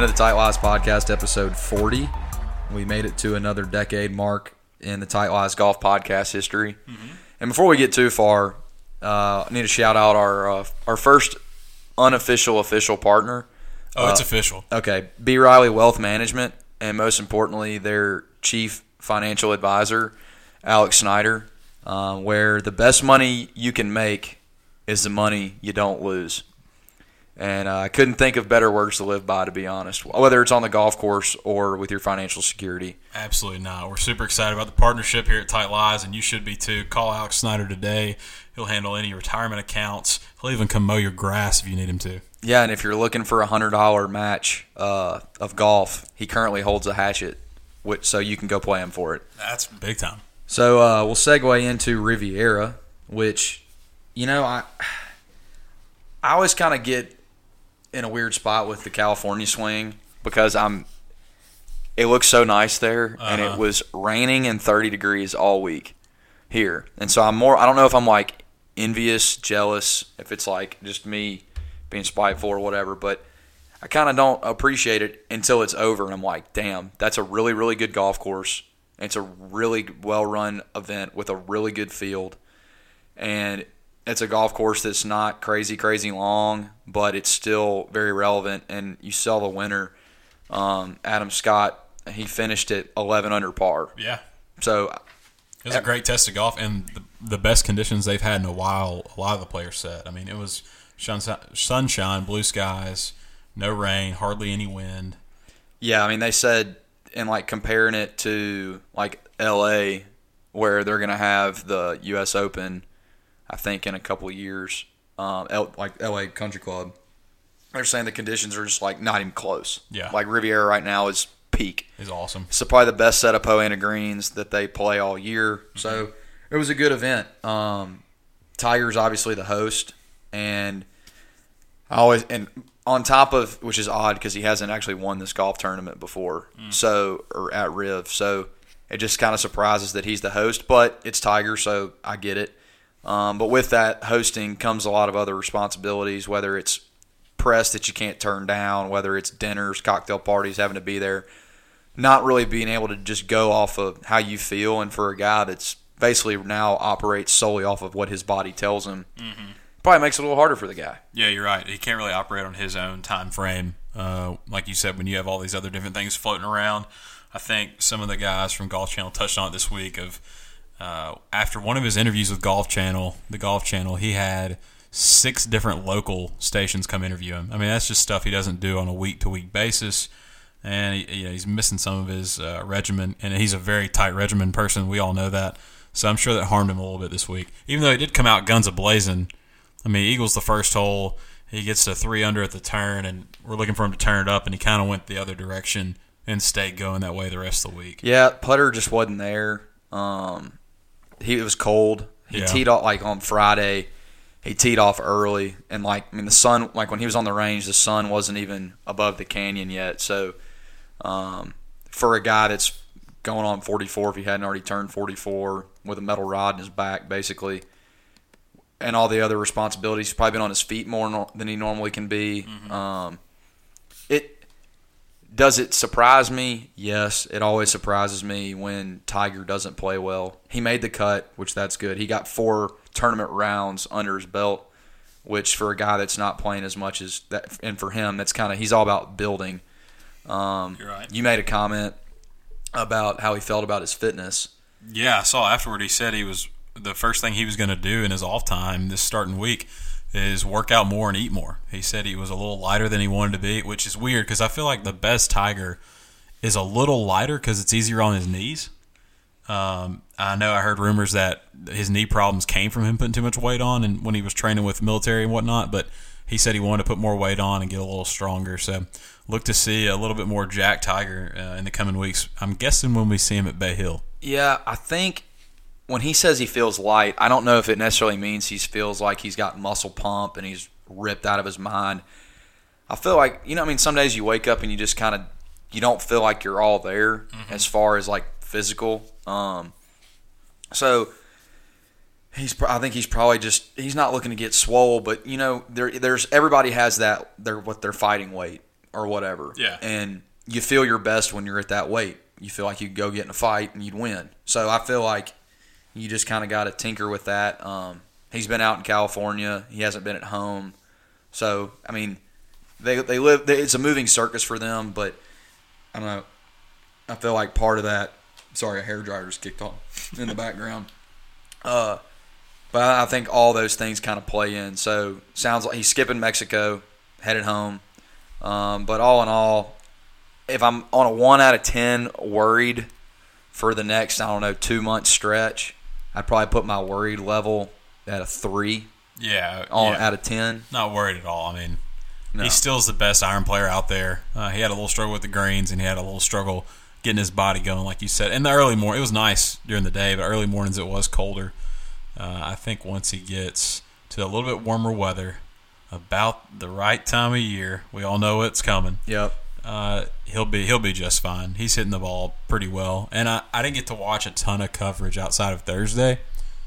Into the Tight Lies Podcast, episode 40. We made it to another decade mark in the Tight Lies Golf Podcast history. And before we get too far, uh, I need to shout out our uh, our first unofficial official partner. Oh, it's official. Okay, B. Riley Wealth Management, and most importantly, their chief financial advisor, Alex Snyder, uh, where the best money you can make is the money you don't lose. And uh, I couldn't think of better words to live by, to be honest, whether it's on the golf course or with your financial security. Absolutely not. We're super excited about the partnership here at Tight Lies, and you should be too. Call Alex Snyder today. He'll handle any retirement accounts. He'll even come mow your grass if you need him to. Yeah, and if you're looking for a hundred dollar match uh, of golf, he currently holds a hatchet, which so you can go play him for it. That's big time. So uh, we'll segue into Riviera, which you know I I always kind of get in a weird spot with the California swing because I'm it looks so nice there and it Uh-huh. was raining and 30 degrees all week here. And so I'm more I don't know if I'm like envious, jealous, if it's like just me being spiteful or whatever, but I kind of don't appreciate it until it's over and I'm like, "Damn, that's a really really good golf course. It's a really well run event with a really good field." And it's a golf course that's not crazy, crazy long, but it's still very relevant. And you saw the winner, um, Adam Scott. He finished at 11 under par. Yeah. So It was a great test of golf and the, the best conditions they've had in a while. A lot of the players said. I mean, it was sunshine, blue skies, no rain, hardly any wind. yeah, I mean they said, and like comparing it to like L.A., where they're gonna have the U.S. Open, I think in a couple of years, um, L, like L.A. Country Club. They're saying the conditions are just like not even close. Yeah. like Riviera right now is peak. Is awesome. It's probably the best set of Poa annua greens that they play all year. So it was a good event. Um, Tiger's obviously the host, and I always and on top of which is odd because he hasn't actually won this golf tournament before. So or at Riv, so it just kind of surprises that he's the host. But it's Tiger, so I get it. Um, but with that hosting comes a lot of other responsibilities, whether it's press that you can't turn down, whether it's dinners, cocktail parties, having to be there not really being able to just go off of how you feel. And for a guy that's basically now operates solely off of what his body tells him, probably makes it a little harder for the guy. Yeah, you're right. He can't really operate on his own time frame. Uh, like you said, when you have all these other different things floating around, I think some of the guys from Golf Channel touched on it this week. Of uh, after one of his interviews with Golf Channel, the Golf Channel, he had six different local stations come interview him. I mean, that's just stuff he doesn't do on a week to week basis. And he, you know, he's missing some of his uh, regimen, and he's a very tight regimen person. We all know that. So I'm sure that harmed him a little bit this week. Even though he did come out guns a blazing, I mean, Eagles the first hole, he gets to three under at the turn, and we're looking for him to turn it up, and he kind of went the other direction and stayed going that way the rest of the week. Yeah, putter just wasn't there. Um, he it was cold. He Yeah. teed off like on Friday. He teed off early, and like I mean, the sun like when he was on the range, the sun wasn't even above the canyon yet. So, um, for a guy that's going on 44, if he hadn't already turned 44, with a metal rod in his back, basically, and all the other responsibilities, he's probably been on his feet more than he normally can be. Um, it does it surprise me? Yes, it always surprises me when Tiger doesn't play well. He made the cut, which that's good. He got four tournament rounds under his belt, which for a guy that's not playing as much as that, and for him, that's kind of he's all about building. Um, You're right. You made a comment about how he felt about his fitness. Yeah, I saw afterward he said he was the first thing he was going to do in his off time this starting week is work out more and eat more. He said he was a little lighter than he wanted to be, which is weird because I feel like the best Tiger is a little lighter because it's easier on his knees. Um, I know I heard rumors that his knee problems came from him putting too much weight on, and when he was training with military and whatnot. But he said he wanted to put more weight on and get a little stronger. So look to see a little bit more Jack Tiger uh, in the coming weeks. I'm guessing when we see him at Bay Hill. Yeah, I think when he says he feels light, I don't know if it necessarily means he feels like he's got muscle pump and he's ripped out of his mind. I feel like you know, I mean, some days you wake up and you just kind of you don't feel like you're all there as far as like physical. Um, so he's I think he's probably just he's not looking to get swole, but you know, there there's everybody has that their what their fighting weight. or whatever. Yeah. And you feel your best when you're at that weight. You feel like you go get in a fight and you'd win. So I feel like you just kind of got to tinker with that. Um, he's been out in California. He hasn't been at home. So I mean, they they live. They, it's a moving circus for them. But I don't know. I feel like part of that. Sorry, a hair dryer just kicked on in the background. Uh, but I think all those things kind of play in. So sounds like he's skipping Mexico, headed home. Um, but all in all, if I'm on a one out of ten worried for the next I don't know two month stretch, I'd probably put my worried level at a three Yeah, on yeah. out of ten. not worried at all. I mean, No. he is the best iron player out there. Uh, he had a little struggle with the greens, and he had a little struggle getting his body going, like you said. In the early morning, it was nice during the day, but early mornings it was colder. Uh, I think once he gets to a little bit warmer weather, about the right time of year, we all know it's coming. Yep. Uh, he'll be he'll be just fine. He's hitting the ball pretty well, and I, I didn't get to watch a ton of coverage outside of Thursday.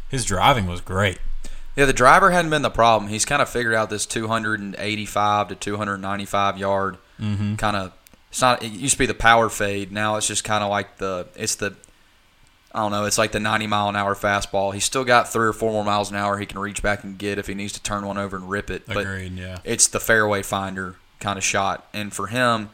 His driving was great. Yeah, the driver hadn't been the problem. He's kind of figured out this 285 to 295 yard Mm-hmm. kind of. It's not. It used to be the power fade. Now it's just kind of like the. It's the. I don't know. It's like the 90 mile an hour fastball. He's still got three or four more miles an hour he can reach back and get if he needs to turn one over and rip it. But Yeah. it's the fairway finder kind of shot. And for him,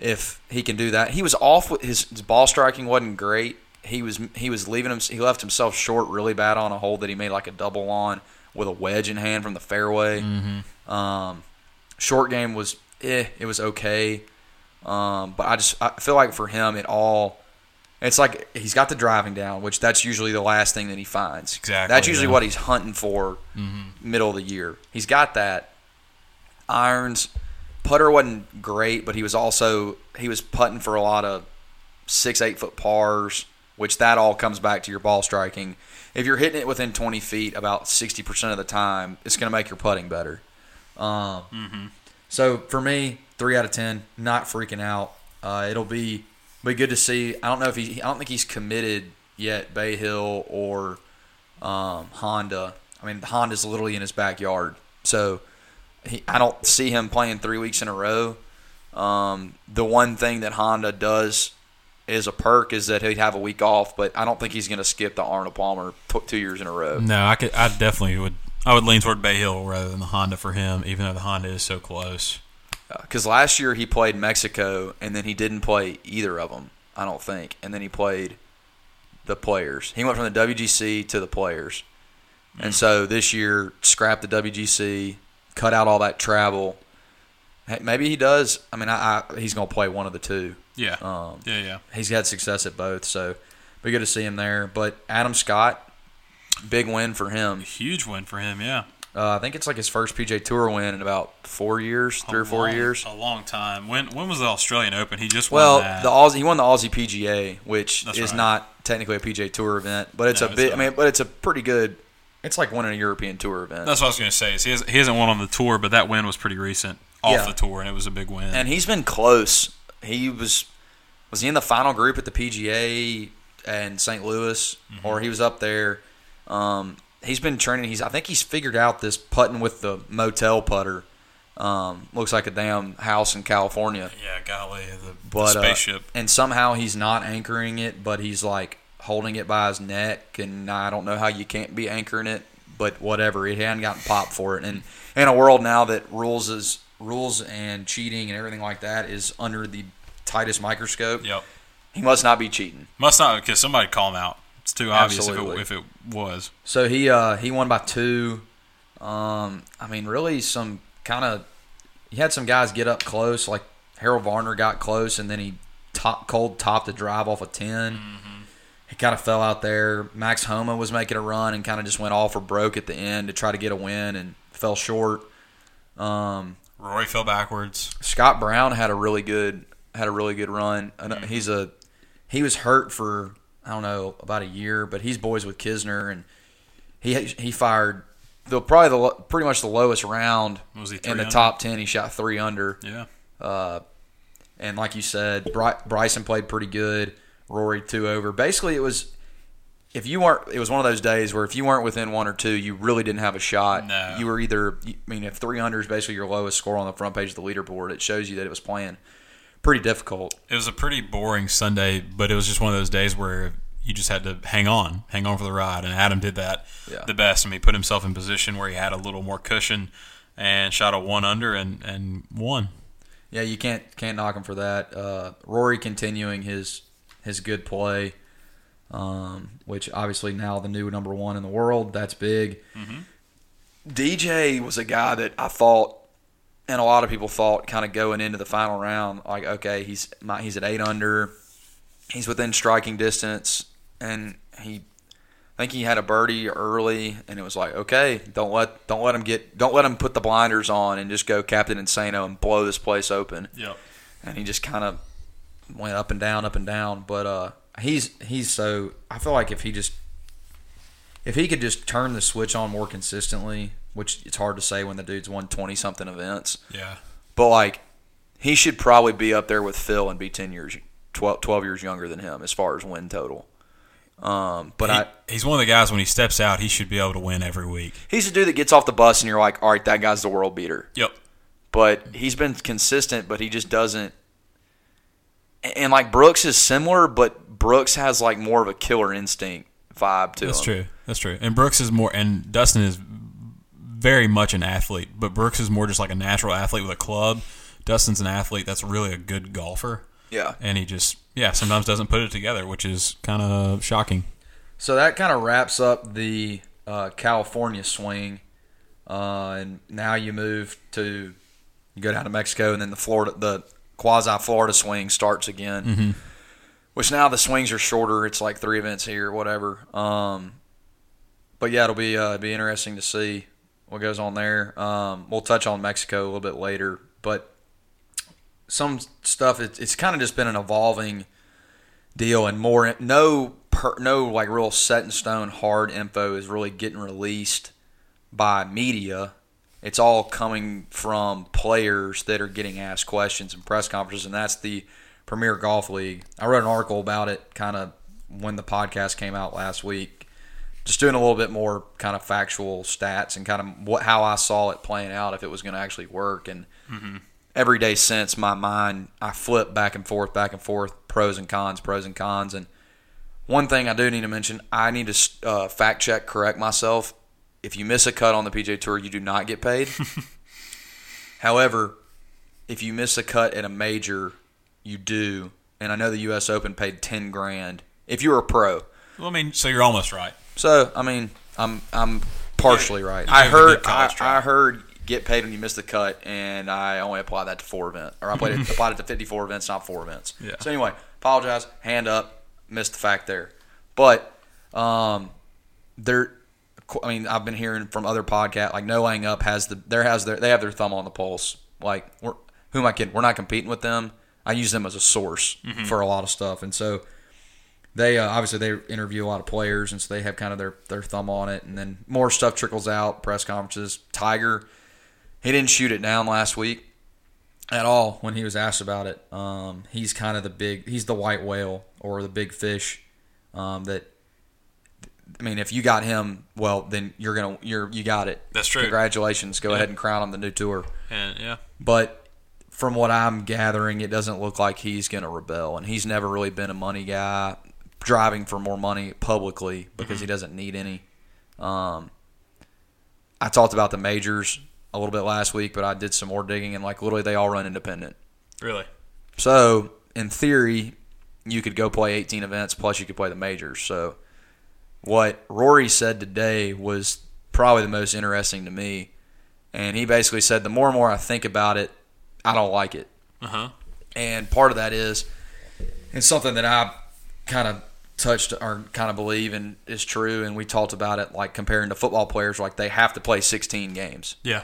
if he can do that, he was off with his, his ball striking wasn't great. He was he was leaving him. He left himself short really bad on a hole that he made like a double on with a wedge in hand from the fairway. Um, short game was eh, it was okay. Um, but I just I feel like for him it all. It's like he's got the driving down, which that's usually the last thing that he finds. Exactly, That's usually yeah. what he's hunting for middle of the year. He's got that. Irons, putter wasn't great, but he was also he was putting for a lot of six eight foot pars, which that all comes back to your ball striking. If you're hitting it within 20 feet about 60 percent of the time, it's going to make your putting better. Um, So for me, three out of ten, not freaking out. Uh, it'll be be good to see. I don't know if he. I don't think he's committed yet. Bay Hill or um, Honda. I mean, Honda's literally in his backyard, so he, I don't see him playing three weeks in a row. Um, the one thing that Honda does is a perk is that he'd have a week off, but I don't think he's going to skip the Arnold Palmer t- two years in a row. No, I could. I definitely would. I would lean toward Bay Hill rather than the Honda for him, even though the Honda is so close. Because last year he played Mexico, and then he didn't play either of them. I don't think, and then he played the players. He went from the WGC to the players, and so this year scrapped the WGC, cut out all that travel. Hey, Maybe he does. I mean, I, I he's going to play one of the two. Yeah. Um, yeah. Yeah. he's had success at both, so be good to see him there. But Adam Scott, big win for him. Huge win for him. Yeah. Uh, I think it's like his first PGA Tour win in about four years, three A or four long- years. A long time. When when was the Australian Open? He just Well, won that. the Aussie, he won the Aussie PGA, which That's is right. not technically a PGA Tour event, but it's No, a bit. I mean, but it's a pretty good. It's like winning a European Tour event, That's what I was going to say. Is he, has, he hasn't won on the tour, but that win was pretty recent off Yeah. the tour, and it was a big win. and he's been close. He was was he in the final group at the PGA and St. Louis, Mm-hmm. or he was up there. Um, he's been training. He's I think he's figured out this putting with the motel putter. Um, looks like a damn house in California. yeah, golly, the, but the uh, spaceship. and somehow he's not anchoring it, but he's like holding it by his neck, and I don't know how you can't be anchoring it, but whatever. He hadn't gotten popped for it, and in a world now that rules is rules and cheating and everything like that is under the tightest microscope, yep. he must not be cheating. Must not because somebody call him out. It's too obvious if it, if it was. So he uh, he won by two. Um, I mean, really, some kind of he had some guys get up close, like Harold Varner got close, and then he top cold topped the drive off a 10 He kind of fell out there. Max Homa was making a run and kind of just went all for broke at the end to try to get a win and fell short. Um, Rory fell backwards. Scott Brown had a really good had a really good run. Know He's a he was hurt for I don't know about a year, but he's boys with Kisner and he he fired the probably the pretty much the lowest round in the under? top ten. He shot three under, Yeah. uh, and like you said, Bry- Bryson played pretty good. Rory two over. Basically, it was if you weren't, it was one of those days where if you weren't within one or two, you really didn't have a shot. No. You were either, I mean, if 300 is basically your lowest score on the front page of the leaderboard, it shows you that it was playing pretty difficult. It was a pretty boring Sunday, but it was just one of those days where you just had to hang on, hang on for the ride. And Adam did that Yeah. the best. I mean, he put himself in position where he had a little more cushion and shot a one under and, and won. Yeah, you can't can't knock him for that. Uh, Rory continuing his his good play, um, which obviously now the new number one in the world. That's big. DJ was a guy that I thought, and a lot of people thought, kind of going into the final round, like okay, he's my, he's at eight under, he's within striking distance, and he. I think he had a birdie early, and it was like, okay, don't let don't let him get don't let him put the blinders on and just go Captain Insano and blow this place open Yep. and he just kind of went up and down, up and down. But uh, he's he's so I feel like if he just if he could just turn the switch on more consistently, which it's hard to say when the dude's won twenty something events, Yeah. but like he should probably be up there with Phil and be ten years, 12, 12 years younger than him as far as win total. Um, but He- I he's one of the guys when he steps out, he should be able to win every week. he's a dude that gets off the bus and you're like, all right, that guy's the world beater. Yep. but he's been consistent, but he just doesn't. And like Brooks is similar, but Brooks has like more of a killer instinct vibe to That's him. true. That's true. And Brooks is more, and Dustin is very much an athlete, but Brooks is more just like a natural athlete with a club. Dustin's an athlete that's really a good golfer, Yeah. and he just, yeah, sometimes doesn't put it together, which is kind of shocking. So that kind of wraps up the uh, California swing, uh, and now you move to you go down to Mexico, and then the Florida, the quasi Florida swing starts again. Which now the swings are shorter. It's like three events here, whatever. Um, but yeah, it'll be uh, be interesting to see what goes on there. Um, we'll touch on Mexico a little bit later, but some stuff it's, it's kind of just been an evolving deal, and more no per, no like real set in stone hard info is really getting released by media. It's all coming from players that are getting asked questions in press conferences, and that's the Premier Golf League. I wrote an article about it kind of when the podcast came out last week, just doing a little bit more kind of factual stats and kind of what how I saw it playing out if it was going to actually work. And every day since, my mind I flip back and forth, back and forth, pros and cons, pros and cons. And one thing I do need to mention, I need to uh, fact check, correct myself. If you miss a cut on the PGA Tour, you do not get paid. However, if you miss a cut at a major, you do. And I know the U.S. Open paid ten grand if you were a pro. Well, I mean, so you're almost right. So I mean, I'm I'm partially right. I heard I. I heard get paid when you miss the cut, and I only applied that to four events, or I played it, applied it to 54 events, not four events. Yeah. So anyway, apologize. Hand up. Missed the fact there, but um, there. I mean, I've been hearing from other podcasts like No Laying Up has the there has their they have their thumb on the pulse. Like, we're, who am I kidding? We're not competing with them. I use them as a source Mm-hmm. for a lot of stuff, and so they uh, obviously they interview a lot of players, and so they have kind of their their thumb on it, and then more stuff trickles out, press conferences. Tiger, he didn't shoot it down last week at all when he was asked about it. Um, he's kind of the big, he's the white whale or the big fish um, that. I mean, if you got him, well, then you're gonna you're you got it. That's true. Congratulations. Go Yeah. ahead and crown him the new tour. And yeah, But from what I'm gathering, it doesn't look like he's going to rebel. And he's never really been a money guy, driving for more money publicly because he doesn't need any. Um, I talked about the majors a little bit last week, but I did some more digging, and like literally they all run independent. really. So in theory, you could go play 18 events plus you could play the majors. So what Rory said today was probably the most interesting to me, and he basically said the more and more I think about it, I don't like it. Uh huh. And part of that is, it's something that I kind of touched or kind of believe and is true. And we talked about it like comparing to football players, like they have to play 16 games. Yeah.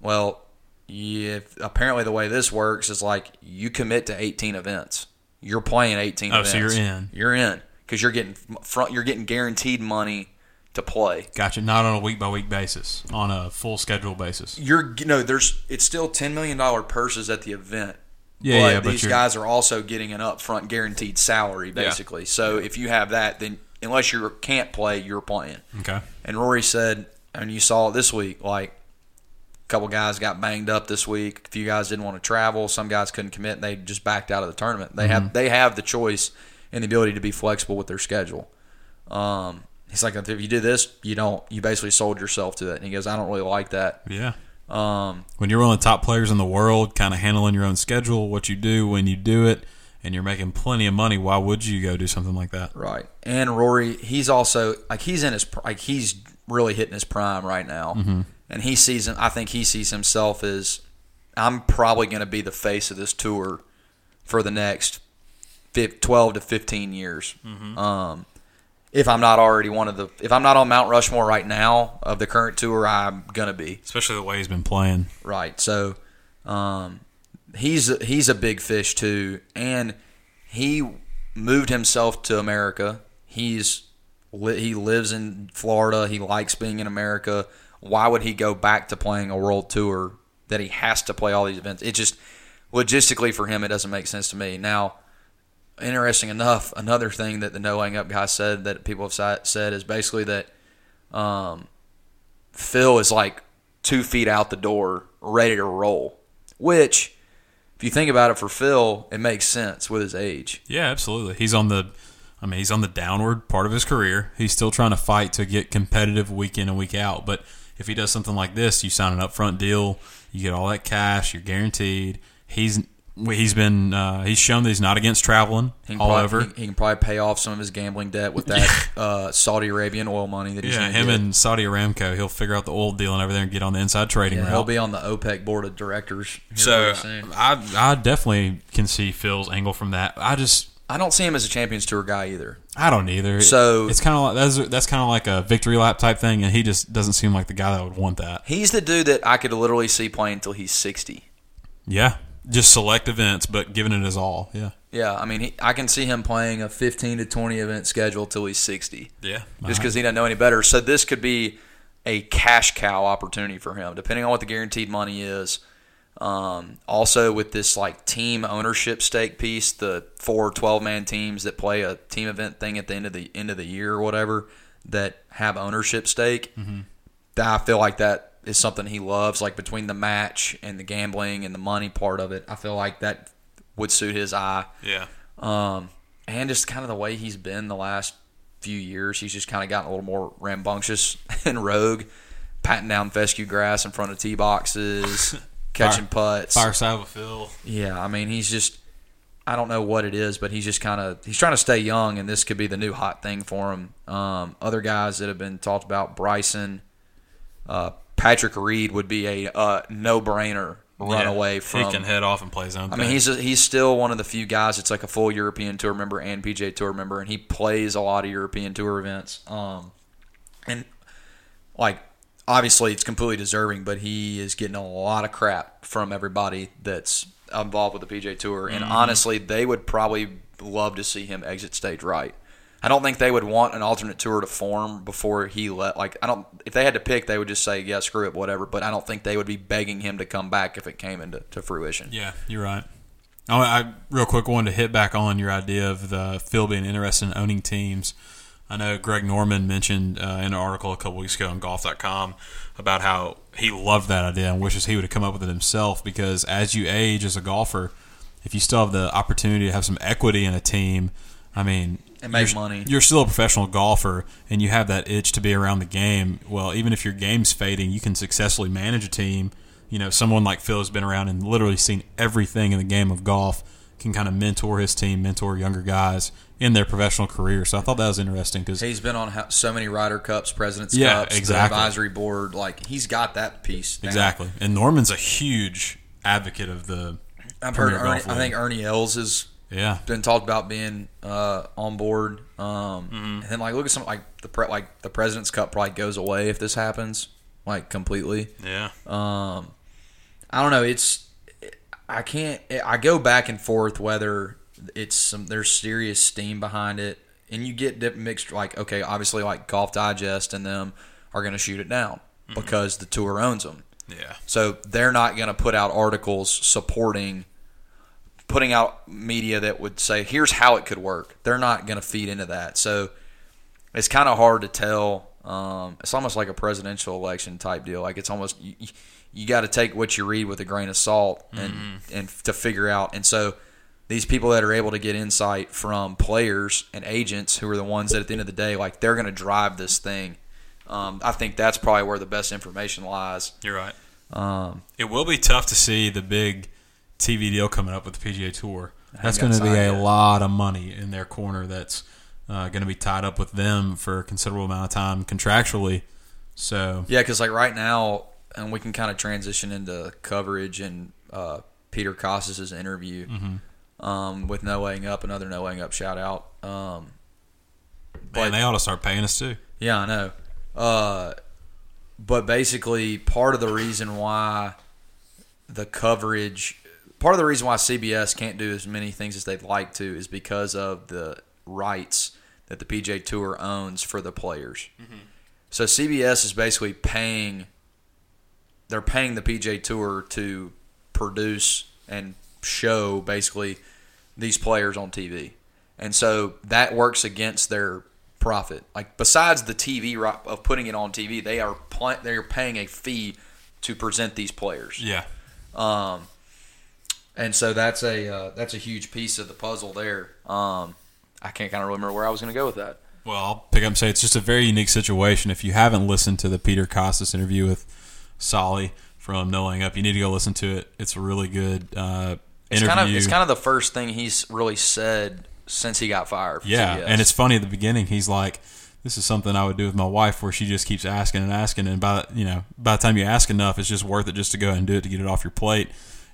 Well, if apparently the way this works is like you commit to 18 events. You're playing 18 Oh, events. so you're in. You're in because you're getting front. You're getting guaranteed money to play. Gotcha. Not on a week by week basis, on a full schedule basis. You're you know there's it's still 10 million dollar purses at the event. Yeah, but yeah, but these guys are also getting an upfront guaranteed salary, basically. Yeah. So if you have that, then unless you can't play, you're playing. Okay. And Rory said, and you saw it this week, like a couple guys got banged up this week. A few guys didn't want to travel. Some guys couldn't commit. And they just backed out of the tournament. They have mm-hmm. they have the choice and the ability to be flexible with their schedule. Um, he's like, if you do this, you don't. You basically sold yourself to it. And he goes, I don't really like that. Yeah. Um, When you're one of the top players in the world, kind of handling your own schedule, what you do when you do it, and you're making plenty of money, why would you go do something like that? Right. And Rory, he's also like he's in his like he's really hitting his prime right now, and he sees him. I think he sees himself as I'm probably going to be the face of this tour for the next fif- twelve to fifteen years. Um, if I'm not already one of the, if I'm not on Mount Rushmore right now of the current tour, I'm gonna be. Especially the way he's been playing. Right. So um, he's he's a big fish too, and he moved himself to America. He's he lives in Florida. He likes being in America. Why would he go back to playing a world tour that he has to play all these events? It just logistically for him, it doesn't make sense to me. Now, interesting enough, another thing that the no laying up guy said that people have said is basically that um, Phil is like two feet out the door, ready to roll. Which, if you think about it, for Phil, it makes sense with his age. Yeah, absolutely. He's on the, I mean, he's on the downward part of his career. He's still trying to fight to get competitive week in and week out. But if he does something like this, you sign an upfront deal, you get all that cash, you're guaranteed. He's he's been uh, he's shown that he's not against traveling all probably, over. He, he can probably pay off some of his gambling debt with that uh, Saudi Arabian oil money that he's yeah, him get. and Saudi Aramco, he'll figure out the oil deal and everything and get on the inside trading Yeah, route. he'll be on the OPEC board of directors. so. I I definitely can see Phil's angle from that. I just I don't see him as a Champions Tour guy either. I don't either. So- it's kind of like that's that's kind of like a victory lap type thing, and he just doesn't seem like the guy that would want that. He's the dude that I could literally see playing until he's sixty. Yeah, just select events, but giving it his all. Yeah, Yeah, I mean, he, I can see him playing a fifteen to twenty event schedule till he's sixty. yeah. just because he doesn't know any better. So this could be a cash cow opportunity for him, depending on what the guaranteed money is. Um, also, with this like team ownership stake piece, the four 12 man teams that play a team event thing at the end of the end of the year or whatever that have ownership stake, that I feel like that is something he loves. Like between the match and the gambling and the money part of it, I feel like that would suit his eye. yeah. Um, and just kind of the way he's been the last few years, he's just kind of gotten a little more rambunctious and rogue, patting down fescue grass in front of tee boxes, catching putts. Fireside with Phil. Yeah, I mean, he's just. I don't know what it is, but he's just kind of he's trying to stay young, and this could be the new hot thing for him. Um, other guys that have been talked about, Bryson, uh, Patrick Reed would be a uh, no brainer run Yeah, away from. He can head off and play his own I thing. mean, he's he's still one of the few guys that's like a full European Tour member and PGA Tour member, and he plays a lot of European Tour events. Um, and like obviously it's completely deserving, but he is getting a lot of crap from everybody that's involved with the PGA Tour, and honestly, they would probably love to see him exit stage right. I don't think they would want an alternate tour to form before he let. Like, I don't. If they had to pick, they would just say, "Yeah, screw it, whatever." But I don't think they would be begging him to come back if it came into to fruition. Yeah, you're right. I, I real quick wanted to hit back on your idea of the Phil being interested in owning teams. I know Greg Norman mentioned uh, in an article a couple weeks ago on Golf.com about how he loved that idea and wishes he would have come up with it himself because as you age as a golfer, if you still have the opportunity to have some equity in a team, I mean, And make you're, money. You're still a professional golfer, and you have that itch to be around the game. Well, even if your game's fading, you can successfully manage a team. You know, someone like Phil has been around and literally seen everything in the game of golf. Can kind of mentor his team, mentor younger guys in their professional career. So I thought that was interesting because He's been on so many Ryder Cups, Presidents Yeah, Cups, exactly. the advisory board. Like he's got that piece. down. exactly. And Norman's a huge advocate of the. I've heard. Ernie, I think Ernie Els has Yeah, been talked about being uh, on board. Um, Mm-hmm. And then like look at some like the pre- like the Presidents Cup probably goes away if this happens like completely. yeah, Um, I don't know. It's I can't. I go back and forth whether it's some there's serious steam behind it, and you get dip mixed. Like okay, obviously like Golf Digest and them are going to shoot it down because the tour owns them. yeah, So they're not going to put out articles supporting putting out media that would say here's how it could work. They're not going to feed into that. So it's kind of hard to tell. Um, it's almost like a presidential election type deal. Like it's almost you, you got to take what you read with a grain of salt and and to figure out. And so these people that are able to get insight from players and agents who are the ones that at the end of the day, like they're going to drive this thing. Um, I think that's probably where the best information lies. You're right. Um, It will be tough to see the big TV deal coming up with the PGA Tour. That's going to be a yet. lot of money in their corner. That's uh, going to be tied up with them for a considerable amount of time contractually. So Yeah, because like right now, and we can kind of transition into coverage and uh, Peter Kostis' interview um, with No Laying Up, another No Laying Up shout out. Um, man, they ought to start paying us too. yeah, I know. Uh, but basically, part of the reason why the coverage, part of the reason why CBS can't do as many things as they'd like to is because of the rights that the PGA Tour owns for the players. So CBS is basically paying, they're paying the PGA Tour to produce and show basically these players on TV. And so that works against their profit. Like besides the TV of putting it on TV, they are pl- they're paying a fee to present these players. Yeah. Um, and so that's a uh, that's a huge piece of the puzzle there. Um, I can't kind of remember where I was going to go with that. Well, I'll pick up and say it's just a very unique situation. If you haven't listened to the Peter Kostis interview with Soly from No Laying Up, you need to go listen to it. It's a really good uh, It's interview. kind of it's kind of the first thing he's really said since he got fired. Yeah, CBS. and it's funny at the beginning. He's like, "This is something I would do with my wife," where she just keeps asking and asking, and by you know, by the time you ask enough, it's just worth it just to go and do it to get it off your plate.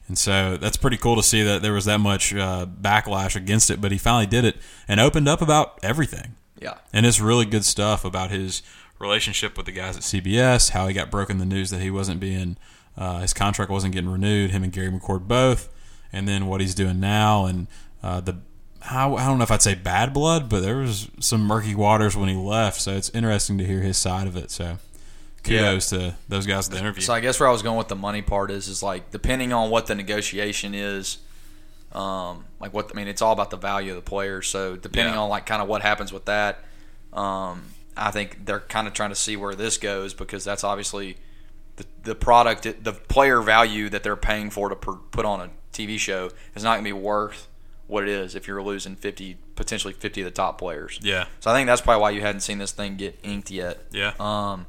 And so that's pretty cool to see that there was that much uh, backlash against it, but he finally did it and opened up about everything. yeah. And it's really good stuff about his relationship with the guys at CBS, how he got broken the news that he wasn't being, uh, his contract wasn't getting renewed, him and Gary McCord both, and then what he's doing now, and uh, the, how, I don't know if I'd say bad blood, but there was some murky waters when he left, so it's interesting to hear his side of it. So kudos to those guys at the interview. So I guess where I was going with the money part is is like depending on what the negotiation is, um, like what I mean, it's all about the value of the player. So depending Yeah. on like kind of what happens with that, um, I think they're kind of trying to see where this goes because that's obviously the the product, the player value that they're paying for to per, put on a TV show is not going to be worth what it is if you're losing fifty potentially fifty of the top players. yeah, So I think that's probably why you hadn't seen this thing get inked yet. yeah, Um,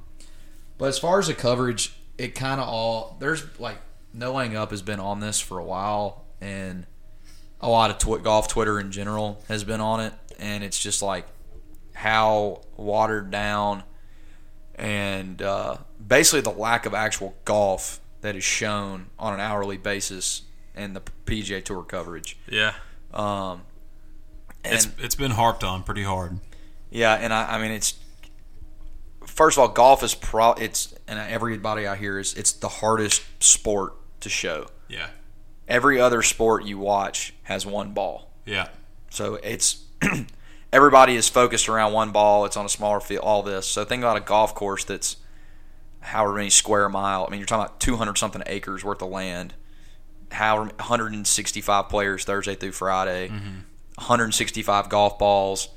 but as far as the coverage, it kind of all there's like no laying up has been on this for a while, and a lot of tw- golf Twitter in general has been on it, and it's just like how watered down and uh, basically the lack of actual golf that is shown on an hourly basis in the PGA Tour coverage. yeah. Um, and It's it's been harped on pretty hard. Yeah, and I, I mean it's first of all, golf is pro. It's and everybody I hear is it's the hardest sport to show. Yeah, Every other sport you watch has one ball, yeah, so it's everybody is focused around one ball. It's on a smaller field. All this. So think about a golf course that's however many square mile. I mean, you're talking about 200 something acres worth of land. However, 165 players Thursday through Friday. Mm-hmm. 165 golf balls.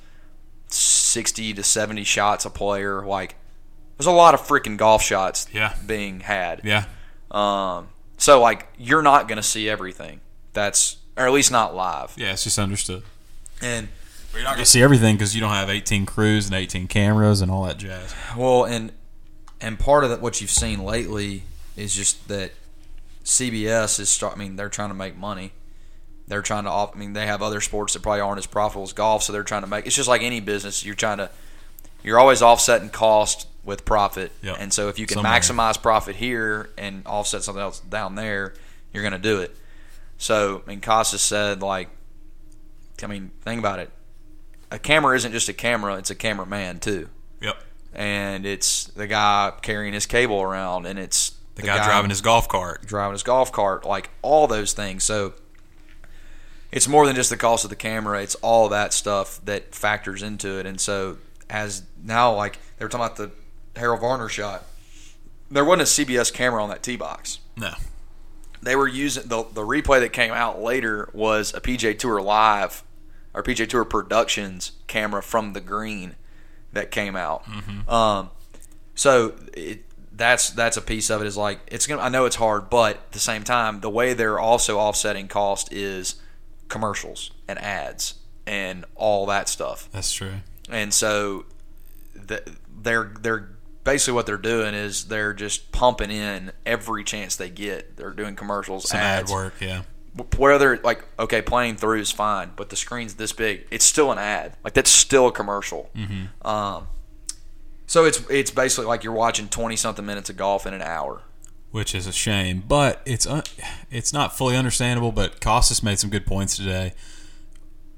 60 to 70 shots a player. Like, there's a lot of freaking golf shots Yeah. being had. yeah. Um, so, like, you're not going to see everything. That's, or at least not live. Yeah, it's just understood. And, You're not going to see everything because you don't have 18 crews and 18 cameras and all that jazz. well, and, and part of that, what you've seen lately is just that CBS is, start, I mean, they're trying to make money. They're trying to, off, I mean, they have other sports that probably aren't as profitable as golf, so they're trying to make, it's just like any business. You're trying to, you're always offsetting cost with profit. Yep. And so if you can Somewhere. maximize profit here and offset something else down there, you're going to do it. So, I mean, Kostis said, like, I mean, think about it. A camera isn't just a camera, it's a cameraman, too. Yep. And it's the guy carrying his cable around, and it's The, guy, driving his golf cart. driving his golf cart, like all those things. So it's more than just the cost of the camera; it's all that stuff that factors into it. And so, as now, like they were talking about the Harold Varner shot, there wasn't a CBS camera on that tee box. No. They were using the the replay that came out later was a PGA Tour live or PGA Tour Productions camera from the green that came out. Um, so it, that's that's a piece of it. Is like it's gonna. I know it's hard, but at the same time, the way they're also offsetting cost is commercials and ads and all that stuff. That's true. And so the, they're they're basically what they're doing is they're just pumping in every chance they get. They're doing commercials, Some ad ads, work, yeah. whether like okay, playing through is fine, but the screen's this big, it's still an ad. Like that's still a commercial. Mm-hmm. Um, so it's it's basically like you're watching twenty something minutes of golf in an hour. which is a shame. But it's un- it's not fully understandable. But Kostis made some good points today,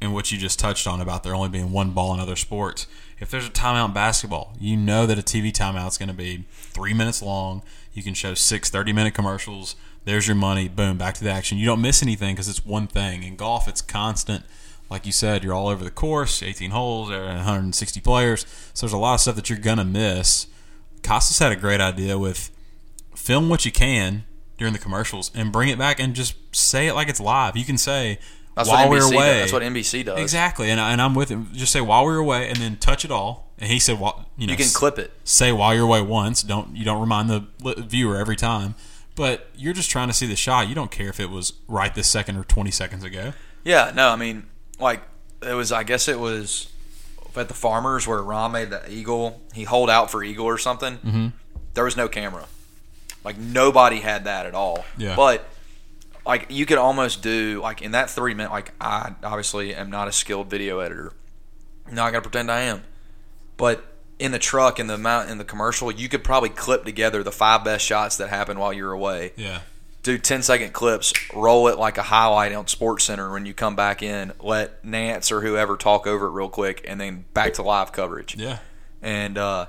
in what you just touched on about there only being one ball in other sports. If there's a timeout in basketball, you know that a TV timeout is going to be three minutes long. You can show six 30 minute commercials. There's your money. Boom, back to the action. You don't miss anything because it's one thing. In golf, it's constant. Like you said, you're all over the course, 18 holes, uh, 160 players. So there's a lot of stuff that you're going to miss. Kostis had a great idea with film what you can during the commercials and bring it back and just say it like it's live. You can say That's while what NBC we're away. Does. That's what NBC does. Exactly, and, I, and I'm with him. Just say while we're away, and then touch it all. And he said, "While you know, You can clip it. Say while you're away once. Don't you don't remind the viewer every time. But you're just trying to see the shot. You don't care if it was right this second or 20 seconds ago. Yeah, no, I mean, like it was. I guess it was at the Farmers where Rahm made the eagle. He hold out for eagle or something. Mm-hmm. There was no camera. Like nobody had that at all. Yeah. But like you could almost do like in that three minute. Like I obviously am not a skilled video editor. I'm Not gonna pretend I am. But in the truck in the amount in the commercial, you could probably clip together the five best shots that happened while you're away Yeah, do 10 second clips, roll it like a highlight on Sports Center when you come back in, let Nantz or whoever talk over it real quick, and then back to live coverage. yeah, And uh,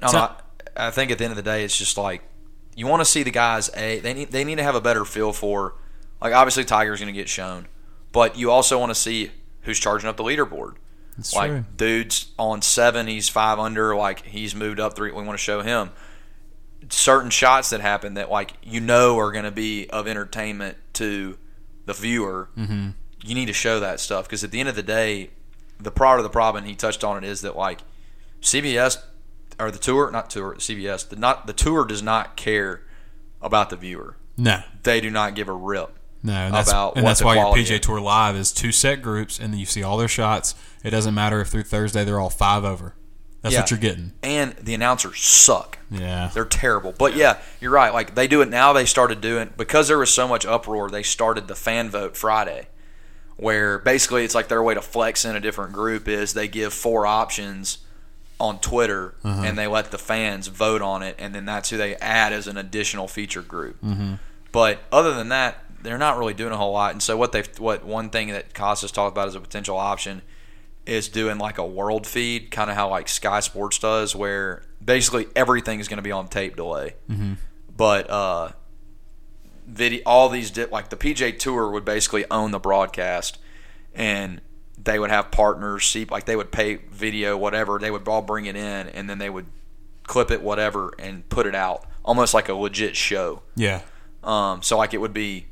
I, don't know, I I think at the end of the day, it's just like you want to see the guys. A they need they need to have a better feel for like obviously Tiger's going to get shown, but you also want to see who's charging up the leaderboard. it's like true. dude's on seven, he's five under, like he's moved up three. We want to show him certain shots that happen that like you know are going to be of entertainment to the viewer. Mm-hmm. You need to show that stuff because at the end of the day, the part of the problem he touched on it is that like CBS or the tour, not tour, CBS, the not the tour does not care about the viewer. No, They do not give a rip. No, and that's, about and that's why your PJ is. Tour Live is two set groups, and you see all their shots. It doesn't matter if through Thursday they're all five over. That's Yeah. what you're getting. And the announcers suck. Yeah, They're terrible. But yeah, you're right. Like they do it now. They started doing because there was so much uproar. They started the fan vote Friday, where basically it's like their way to flex in a different group is they give four options on Twitter and they let the fans vote on it, and then that's who they add as an additional feature group. Mm-hmm. But other than that, they're not really doing a whole lot. And so what they what one thing that Kostis talked about as a potential option is doing like a world feed, kind of how like Sky Sports does, where basically everything is going to be on tape delay. Mm-hmm. But uh, video, all these di- like the PGA Tour would basically own the broadcast, and they would have partners. See, like they would pay video, whatever. They would all bring it in, and then they would clip it, whatever, and put it out, almost like a legit show. yeah, Um, so like it would be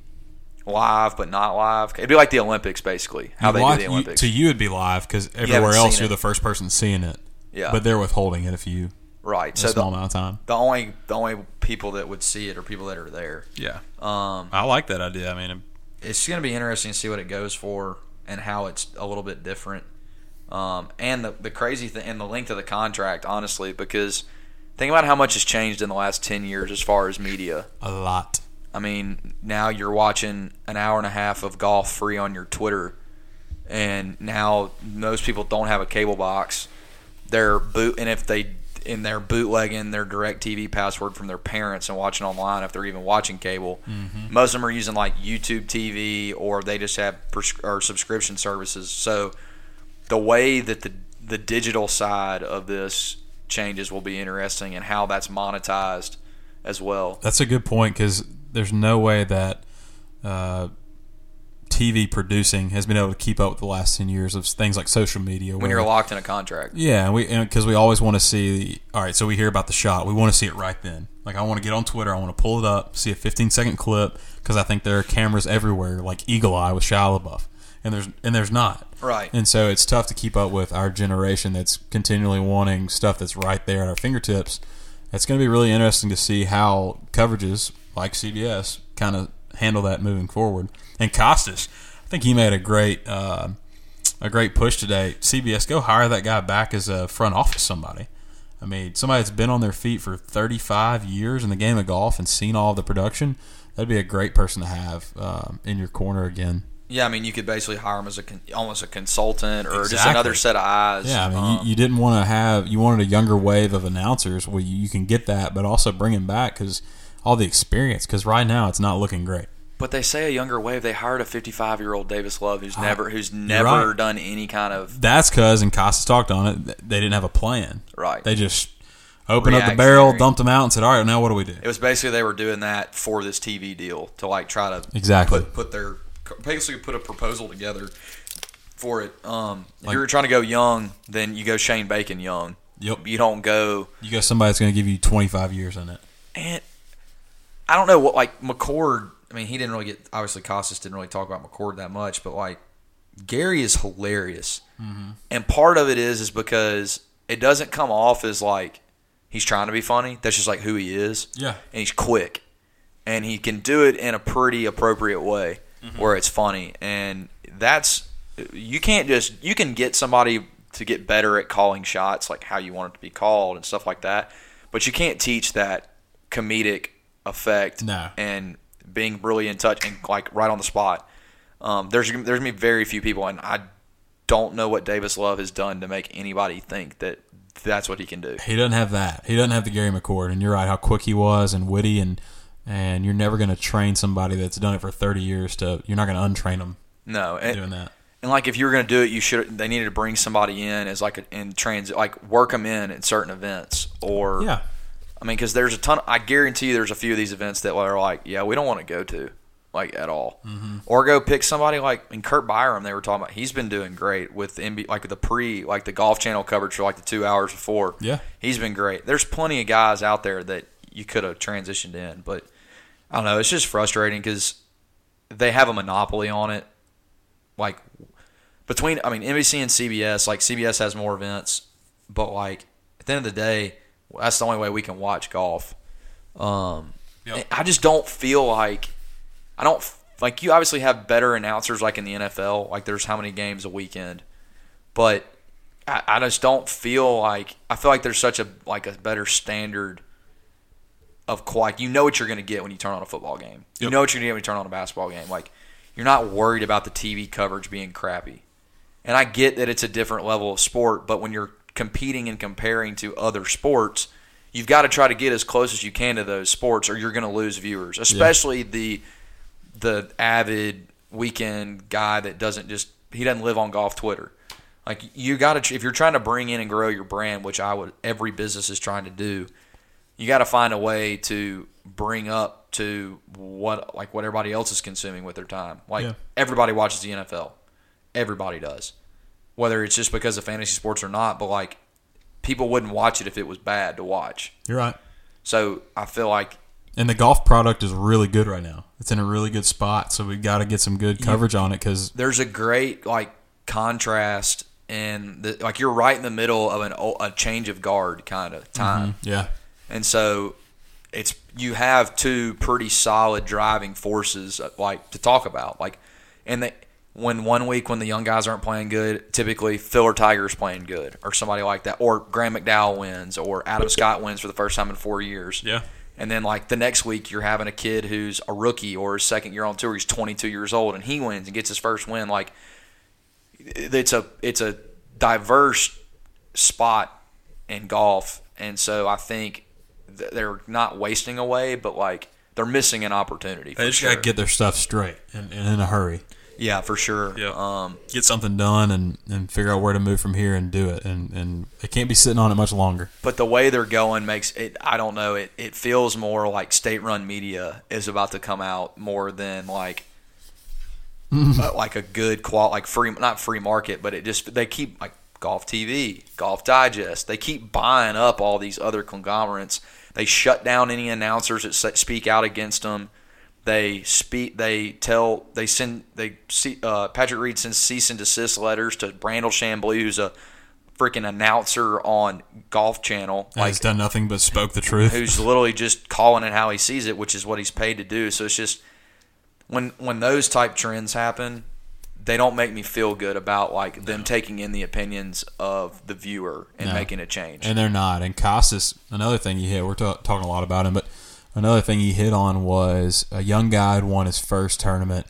live but not live. It'd be like the Olympics, basically. How You they watch- do the you- Olympics. to you, it'd be live because everywhere else you're it. the first person seeing it. Yeah. but they're withholding it if you right. a So small the, amount of time. the only the only people that would see it are people that are there. Yeah, Um, I like that idea. I mean, it's going to be interesting to see what it goes for and how it's a little bit different. Um, and the, the crazy thing and the length of the contract, honestly, because think about how much has changed in the last 10 years as far as media. a lot. I mean, now you're watching an hour and a half of golf free on your Twitter, and now most people don't have a cable box. They're boot, and if they in their bootlegging their direct TV password from their parents and watching online if they're even watching cable. Most of them are using like YouTube TV or they just have pres- or subscription services. So the way that the the digital side of this changes will be interesting and how that's monetized as well. That's a good point because there's no way that uh, TV producing has been able to keep up with the last ten years of things like social media. When you're locked in a contract. Yeah, and we because we always want to see. All right, so we hear about the shot. We want to see it right then. Like I want to get on Twitter. I want to pull it up, see a 15 second clip because I think there are cameras everywhere, like Eagle Eye with Shia LaBeouf, and there's and there's not. Right. And so it's tough to keep up with our generation that's continually wanting stuff that's right there at our fingertips. It's going to be really interesting to see how coverages like CBS kind of handle that moving forward. And Kostis, I think he made a great uh, a great push today. CBS, go hire that guy back as a front office somebody. I mean, somebody that's been on their feet for 35 years in the game of golf and seen all the production. That'd be a great person to have um, in your corner again. Yeah, I mean, you could basically hire him as a con- almost a consultant or just another set of eyes. Yeah, I mean, Um, you, you didn't want to have you wanted a younger wave of announcers. Well, you, you can get that, but also bring him back because all the experience. Because right now it's not looking great. but they say a younger wave. They hired a 55 year old Davis Love who's never who's never right. done any kind of That's because and Kostis talked on it. They didn't have a plan. right. They just opened up the barrel, dumped them out, and said, "All right, now what do we do?" it was basically they were doing that for this TV deal to like try to Exactly. put put their basically put a proposal together for it. Um, if Like- you're trying to go young, then you go Shane Bacon young. Yep. You don't go You got somebody that's going to give you 25 years in it. and I don't know what like McCord. I mean, he didn't really get obviously Kostis didn't really talk about McCord that much, but like Gary is hilarious, mm-hmm. and part of it is is because it doesn't come off as like he's trying to be funny. That's just like who he is. Yeah. and he's quick, and he can do it in a pretty appropriate way mm-hmm. where it's funny, and that's you can't just you can get somebody to get better at calling shots like how you want it to be called and stuff like that, but you can't teach that comedic effect No. and being really in touch and like right on the spot. Um, there's there's gonna be very few people, and I don't know what Davis Love has done to make anybody think that that's what he can do. He doesn't have that. He doesn't have the Gary McCord. And you're right, how quick he was and witty, and and you're never to train somebody that's done it for 30 years to. You're not to untrain them No, and, doing that. And like if you were to do it, you should. They needed to bring somebody in as like a, in transit, like work them in at certain events, or Yeah. I mean, because there's a ton. I guarantee you, there's a few of these events that are like, yeah, we don't want to go to, like at all, Mm-hmm. or go pick somebody like in Curt Byrum. They were talking about. He's been doing great with the NBA, like the pre, like the Golf Channel coverage for like the two hours before. Yeah. he's been great. There's plenty of guys out there that you could have transitioned in, but I don't know. It's just frustrating because they have a monopoly on it. Like between, I mean, NBC and CBS. Like CBS has more events, but like at the end of the day, that's the only way we can watch golf. Um, Yep. I just don't feel like I don't like you. Obviously, have better announcers like in the NFL. Like there's how many games a weekend, but I, I just don't feel like I feel like there's such a like a better standard of like you know what you're going to get when you turn on a football game. You know what you're going to get when you turn on a basketball game. Like you're not worried about the TV coverage being crappy. And I get that it's a different level of sport, but when you're competing and comparing to other sports, you've got to try to get as close as you can to those sports, or you're going to lose viewers. Especially the the avid weekend guy that doesn't just he doesn't live on golf Twitter. Like you got to if you're trying to bring in and grow your brand, which I would every business is trying to do. You got to find a way to bring up to what like what everybody else is consuming with their time. Like Yeah. everybody watches the NFL. Everybody does. Whether it's just because of fantasy sports or not, but like people wouldn't watch it if it was bad to watch. You're right. So I feel like And the golf product is really good right now. It's in a really good spot, so we've got to get some good coverage on it because there's a great like contrast and the, like you're right in the middle of an a change of guard kind of time. yeah, And so it's you have two pretty solid driving forces uh, like to talk about. Like and they when one week when the young guys aren't playing good, typically Phil or Tiger's playing good or somebody like that. Or Graeme McDowell wins or Adam Scott wins for the first time in four years. yeah, And then like the next week you're having a kid who's a rookie or his second year on tour, he's 22 years old and he wins and gets his first win. Like it's a it's a diverse spot in golf, and so I think th- they're not wasting away, but like they're missing an opportunity. For they just sure. got to get their stuff straight and, and in a hurry. Yeah, for sure. Yeah. Um, Get something done and, and figure out where to move from here and do it. And, and they can't be sitting on it much longer. but the way they're going makes it. I don't know. It it feels more like state-run media is about to come out more than like. uh, like a good qual like free not free market but it just they keep like golf tv golf digest they keep buying up all these other conglomerates they shut down any announcers that speak out against them They speak. They tell. They send. They see. Uh, Patrick Reed sends cease and desist letters to Brandel Chamblee, who's a freaking announcer on Golf Channel. Like, has done nothing but spoke the truth. Who's literally just calling it how he sees it, which is what he's paid to do. So it's just when when those type trends happen, they don't make me feel good about like them taking in the opinions of the viewer and no. making a change. And they're not. And Kostis, another thing you hit. We're t- talking a lot about him, but another thing he hit on was a young guy had won his first tournament.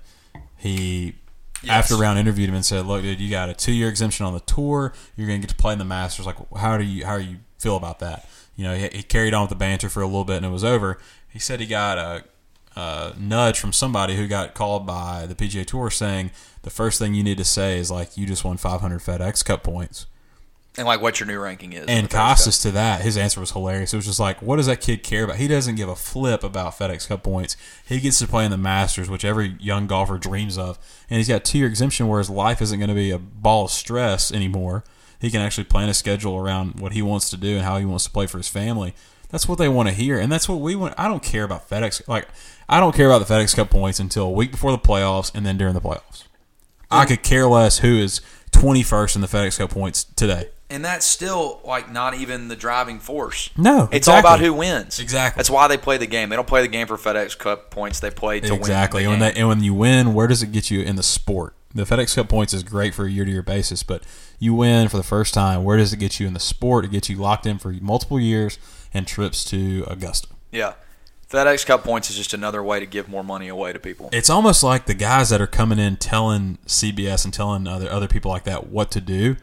He yes. after round interviewed him and said, "Look, dude, you got a two year exemption on the tour. You're going to get to play in the Masters. Like, how do you how do you feel about that?" You know, he, he carried on with the banter for a little bit, and it was over. He said he got a uh, nudge from somebody who got called by the PGA Tour saying the first thing you need to say is like you just won 500 FedEx Cup points. And like what your new ranking is. And Kostis to that, his answer was hilarious. It was just like, what does that kid care about? He doesn't give a flip about FedEx Cup points. He gets to play in the Masters, which every young golfer dreams of. And he's got two year exemption where his life isn't going to be a ball of stress anymore. He can actually plan a schedule around what he wants to do and how he wants to play for his family. That's what they want to hear, and that's what we want. I don't care about FedEx. Like I don't care about the FedEx Cup points until a week before the playoffs and then during the playoffs. I could care less who is 21st in the FedEx Cup points today. And that's still like not even the driving force. No, it's exactly. all about who wins. Exactly. That's why they play the game. They don't play the game for FedEx Cup points. They play to exactly. win. Exactly. And when and when you win, where does it get you in the sport? The FedEx Cup points is great for a year to year basis, but you win for the first time. Where does it get you in the sport? It gets you locked in for multiple years and trips to Augusta. Yeah. FedEx Cup points is just another way to give more money away to people. It's almost like the guys that are coming in telling CBS and telling other other people like that what to do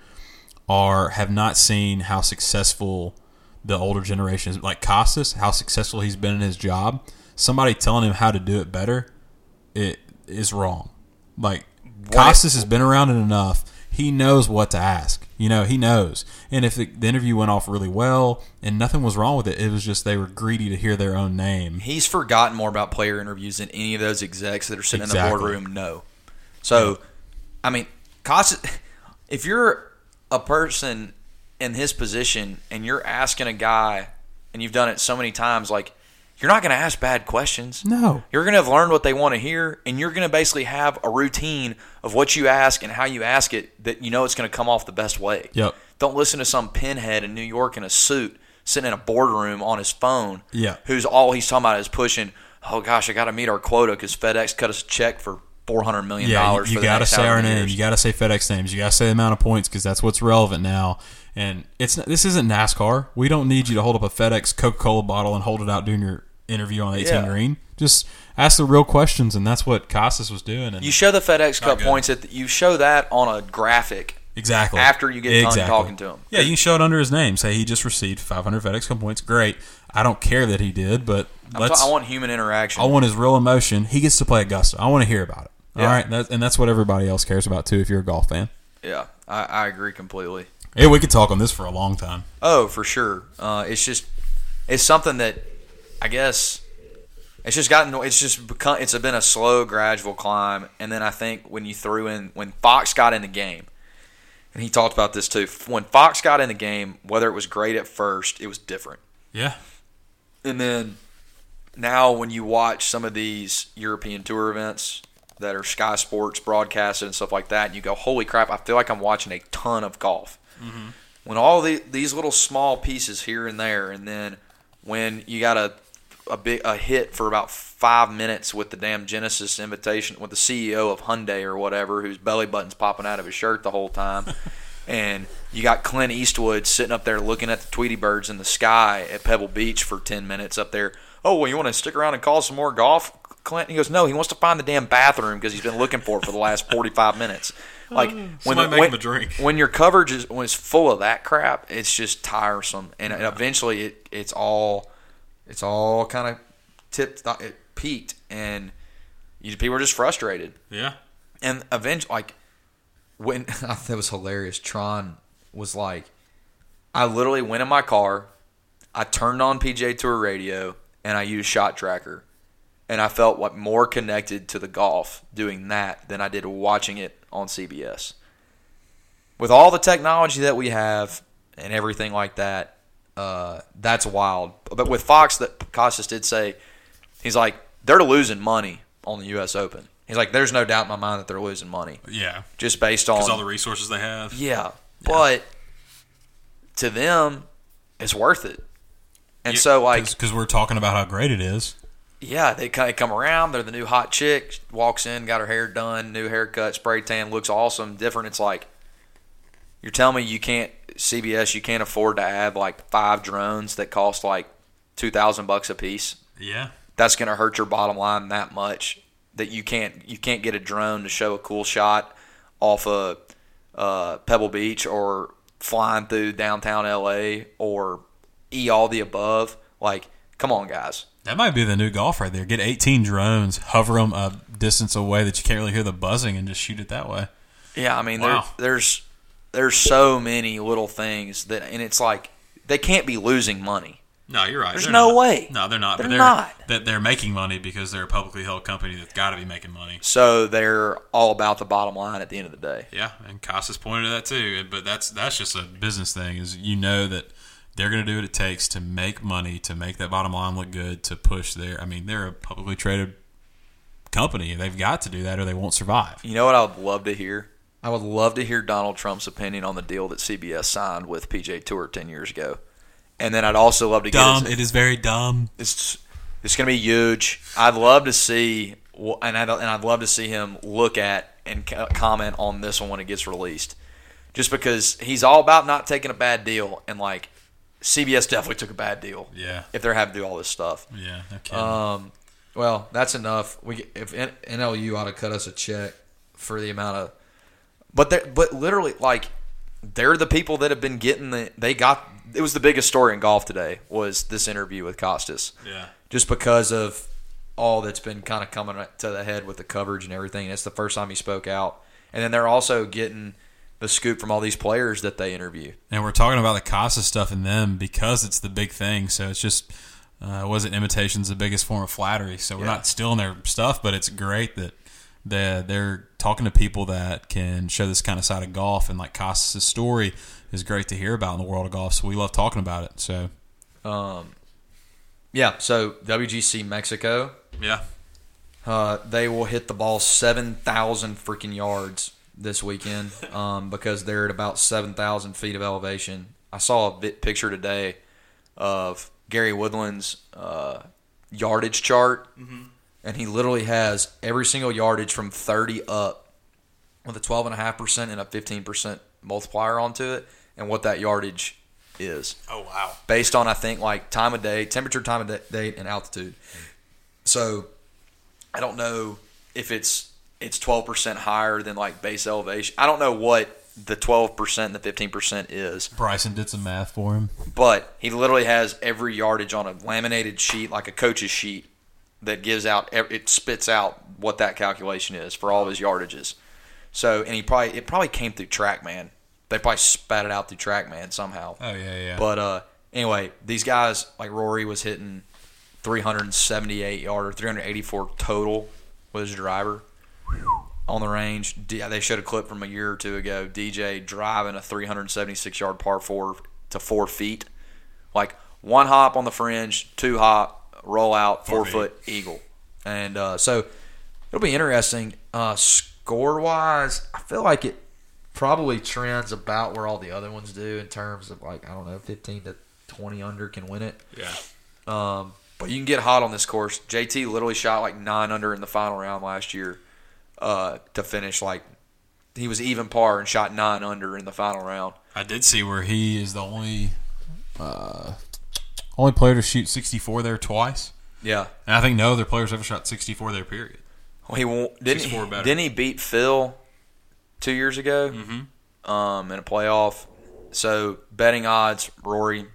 are have not seen how successful the older generation is. Like Kostis, how successful he's been in his job. Somebody telling him how to do it better, it is wrong. Like Kostis has been around it enough he knows what to ask. You know, he knows. And if the, the, interview went off really well and nothing was wrong with it, it was just they were greedy to hear their own name. He's forgotten more about player interviews than any of those execs that are sitting exactly. in the boardroom know. So. I mean, Kostis, if you're a person in his position and you're asking a guy, and you've done it so many times, like you're not going to ask bad questions. No. You're going to have learned what they want to hear, and you're going to basically have a routine of what you ask and how you ask it that you know it's going to come off the best way. Yep. Don't listen to some pinhead in New York in a suit sitting in a boardroom on his phone. Yeah. Who's all he's talking about is pushing, oh gosh, I got to meet our quota because FedEx cut us a check for four hundred million dollars. Yeah, you, you got to say our name. You got to say FedEx names. You got to say the amount of points because that's what's relevant now. And it's this isn't NASCAR. We don't need you to hold up a FedEx Coca Cola bottle and hold it out during your interview on 18 yeah. green. Just ask the real questions, and that's what Kostis was doing. And you show the FedEx Cup points. At the, you show that on a graphic. Exactly. After you get exactly. done talking to him. Yeah, you can show it under his name. Say he just received 500 FedEx Cup points. Great. I don't care that he did, but let's. I want human interaction. I want his real emotion. He gets to play Augusta. I want to hear about it. Yeah. All right, that, and that's what everybody else cares about too. If you're a golf fan. Yeah, I, I agree completely. Yeah, we could talk on this for a long time. Oh, for sure. Uh, it's just it's something that I guess it's just gotten it's just become it's been a slow gradual climb and then i think when you threw in when fox got in the game and he talked about this too when fox got in the game whether it was great at first it was different yeah and then now when you watch some of these european tour events that are sky sports broadcasted and stuff like that and you go holy crap i feel like i'm watching a ton of golf mm-hmm. when all the, these little small pieces here and there and then when you got a a big a hit for about five minutes with the damn Genesis invitation with the CEO of Hyundai or whatever, whose belly button's popping out of his shirt the whole time. and you got Clint Eastwood sitting up there looking at the Tweety birds in the sky at Pebble Beach for ten minutes up there. Oh well, you want to stick around and call some more golf, Clint? He goes, no, he wants to find the damn bathroom because he's been looking for it for the last forty five minutes. Like when when, when, your coverage is when it's full of that crap, it's just tiresome, and, and eventually it it's all it's all kind of tipped, uh, it peaked, and you, people are just frustrated. Yeah. And eventually, like when that was hilarious, Tron was like, I literally went in my car, I turned on PGA Tour radio, and I used Shot Tracker, and I felt what more connected to the golf doing that than I did watching it on CBS. With all the technology that we have and everything like that, uh, that's wild. But with Fox, that Kostis did say, he's like they're losing money on the U.S. Open. He's like, there's no doubt in my mind that they're losing money Yeah, just based on all the resources they have. yeah, but to them, it's worth it. And Yeah, so, like, because we're talking about how great it is. Yeah, they kind of come around. They're the new hot chick. Walks in, got her hair done, new haircut, spray tan, looks awesome, different. It's like you're telling me you can't CBS, you can't afford to add like five drones that cost like two thousand bucks a piece. Yeah, That's going to hurt your bottom line that much that you can't you can't get a drone to show a cool shot off of uh, Pebble Beach or flying through downtown LA or e all the above. Like, come on, guys. That might be the new golf right there. Get 18 drones, hover them a distance away that you can't really hear the buzzing, and just shoot it that way. Yeah, I mean, Wow. there, there's there's so many little things that, and it's like they can't be losing money. No, you're right. There's They're no not. way. No, they're not. They're but they're not. That they're making money because they're a publicly held company that's got to be making money. So they're all about the bottom line at the end of the day. Yeah, and Kostis pointed to that too. But that's that's just a business thing. Is you know that they're going to do what it takes to make money, to make that bottom line look good, to push their. I mean, they're a publicly traded company. They've got to do that, or they won't survive. You know what I would love to hear? I would love to hear Donald Trump's opinion on the deal that CBS signed with PGA Tour ten years ago, and then I'd also love to get Dumb. his, It is very dumb. it's it's going to be huge. I'd love to see, and I'd, and I'd love to see him look at and comment on this one when it gets released, just because he's all about not taking a bad deal, and like CBS definitely took a bad deal Yeah. if they're having to do all this stuff. Yeah. Kidding. Um, well, that's enough. We if NLU ought to cut us a check for the amount of, but they but literally like they're the people that have been getting the they got it was the biggest story in golf today was this interview with Kostis yeah. just because of all that's been kind of coming to the head with the coverage and everything. It's the first time he spoke out, and then they're also getting the scoop from all these players that they interview. And we're talking about the Kostis stuff in them because it's the big thing. So it's just uh, wasn't imitation's the biggest form of flattery. So we're Yeah. not stealing their stuff, but it's great that they're, they're talking to people that can show this kind of side of golf. And like Kostis' story is great to hear about in the world of golf. So we love talking about it. So Um, yeah. So WGC Mexico. yeah, Uh, they will hit the ball seven thousand freaking yards this weekend um, because they're at about seven thousand feet of elevation. I saw a bit picture today of Gary Woodland's uh, yardage chart, and he literally has every single yardage from thirty up with a twelve and a half percent and a fifteen percent multiplier onto it, and what that yardage is oh wow, based on I think like time of day, temperature, time of da- day, and altitude. So I don't know if it's it's twelve percent higher than like base elevation. I don't know what the twelve percent and the fifteen percent is, Bryson did some math for him. but he literally has every yardage on a laminated sheet, like a coach's sheet, that gives out it spits out what that calculation is for all of his yardages. So and he probably it probably came through TrackMan. They probably spat it out through TrackMan somehow. Oh yeah, yeah. But uh, anyway, these guys like Rory was hitting 378 yard or 384 total with his driver on the range. They showed a clip from a year or two ago. DJ driving a 376 yard par four to four feet, like one hop on the fringe, two hop, roll out, four, Four foot eagle, and uh, so it'll be interesting. Uh, score wise, I feel like it probably trends about where all the other ones do in terms of like I don't know, 15 to 20 under can win it. yeah. Um, but you can get hot on this course. JT literally shot like nine under in the final round last year uh, to finish like he was even par and shot nine under in the final round. I did see where he is the only uh, only player to shoot 64 there twice. Yeah. And I think no other players ever shot 64 there. Period. Well, he won- didn't he, better. didn't he beat Phil two years ago Mm-hmm. um, in a playoff? So betting odds: Rory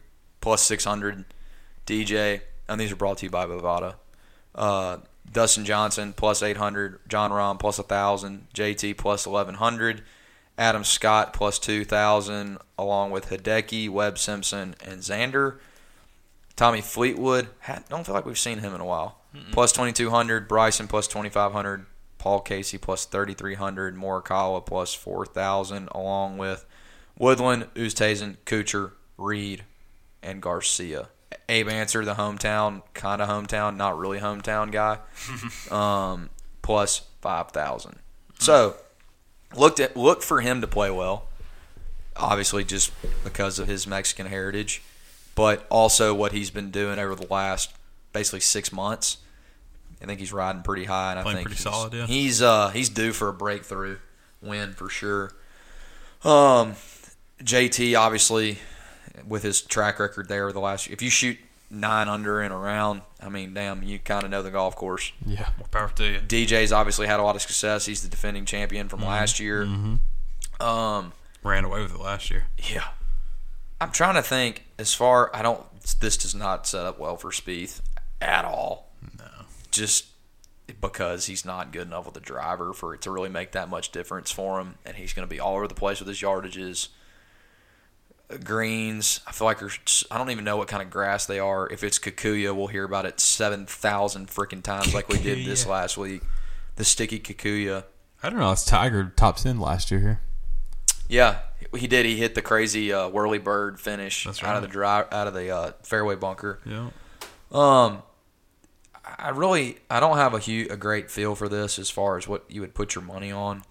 plus six hundred, DJ, and these are brought to you by Bovada. Uh, Dustin Johnson plus eight hundred, Jon Rahm plus a thousand, JT plus eleven hundred, Adam Scott plus two thousand, along with Hideki, Webb Simpson, and Xander. Tommy Fleetwood, don't feel like we've seen him in a while. Plus 2,200. Bryson plus 2,500. Paul Casey plus 3,300. Morikawa plus 4,000, along with Woodland, Oosthuizen, Kuchar, Reed, and Garcia Abe Ancer, the hometown, kind of hometown, not really hometown guy, um, plus five thousand. So looked at look for him to play well. Obviously, just because of his Mexican heritage, but also what he's been doing over the last basically six months. I think he's riding pretty high, and I think pretty he's, solid, yeah. He's uh he's due for a breakthrough win for sure. Um, JT obviously with his track record there the last year. if you shoot nine under in a round, I mean, damn, you kind of know the golf course. Yeah, more power to you. DJ's obviously had a lot of success. He's the defending champion from last year. Um, Ran away with it last year. yeah, I'm trying to think. As far I don't, this does not set up well for Spieth at all. No. Just because he's not good enough with the driver for it to really make that much difference for him, and he's going to be all over the place with his yardages. Greens, I feel like there's, I don't even know what kind of grass they are. If it's Kikuyu, we'll hear about it seven thousand freaking times, like we did this last week. The sticky Kikuyu. I don't know. It's Tiger top ten last year here. Yeah, he did. He hit the crazy uh, whirly bird finish That's out of the dry, out of the uh, fairway bunker. Yeah. Um, I really I don't have a hu a great feel for this as far as what you would put your money on,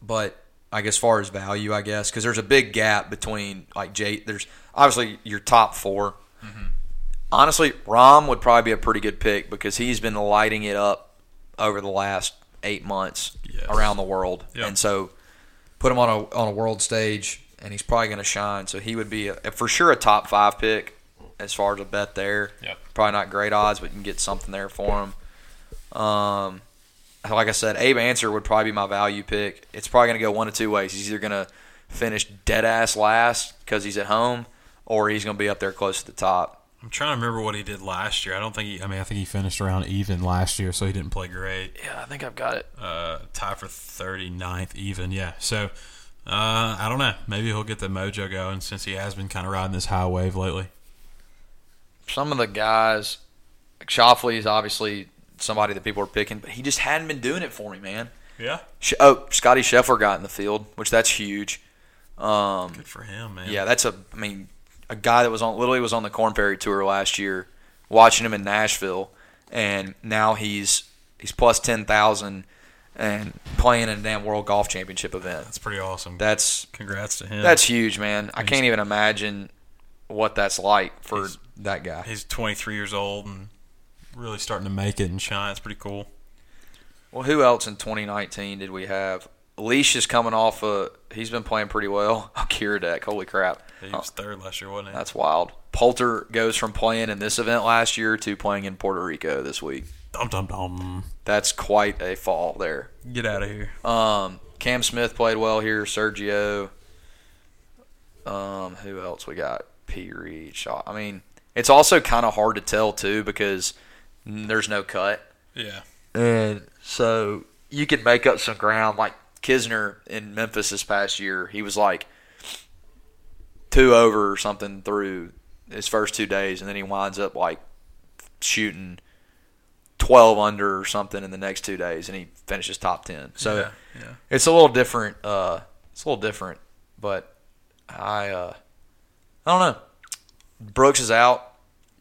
but like as far as value, I guess because there's a big gap between like Jay. There's obviously your top 4 Honestly, Rahm would probably be a pretty good pick because he's been lighting it up over the last eight months Yes. around the world, Yep. and so put him on a on a world stage, and he's probably going to shine. So he would be a, for sure a top five pick as far as a bet there. Yep. Probably not great odds, but you can get something there for him. Um, like I said, Abe Ancer would probably be my value pick. It's probably going to go one of two ways. He's either going to finish dead ass last because he's at home, or he's going to be up there close to the top. I'm trying to remember what he did last year. I don't think he. I mean, I think he finished around even last year, so he didn't play great. Yeah, I think I've got it. Uh, tie for 39th even. Yeah. So uh, I don't know. Maybe he'll get the mojo going since he has been kind of riding this high wave lately. Some of the guys, like Schauffele is obviously somebody that people are picking, but he just hadn't been doing it for me, man. Yeah. Oh, Scotty Scheffler got in the field, which that's huge. Um, Good for him, man. Yeah, that's a. I mean, a guy that was on literally was on the Corn Ferry tour last year, watching him in Nashville, and now he's he's plus ten thousand and playing in a damn World Golf Championship event. That's pretty awesome. That's Congrats to him. that's huge, man. I He's- can't even imagine what that's like for that guy. He's 23 years old and really starting to make it and shine. It's pretty cool. Well, who else in 2019 did we have? Leash is coming off a. He's been playing pretty well. Oh, Kiradech, holy crap! He was third last year, wasn't he? That's wild. Poulter goes from playing in this event last year to playing in Puerto Rico this week. Dum dum dum. That's quite a fall there. Get out of here. Um, Cam Smith played well here. Sergio. Um, who else we got? P. Reed. Shaw. I mean, it's also kind of hard to tell too because there's no cut, Yeah. and so you can make up some ground. Like Kisner in Memphis this past year, he was like two over or something through his first two days, and then he winds up like shooting twelve under or something in the next two days, and he finishes top ten. So yeah, yeah. it's a little different. Uh, it's a little different, but I uh, I don't know. Brooks is out,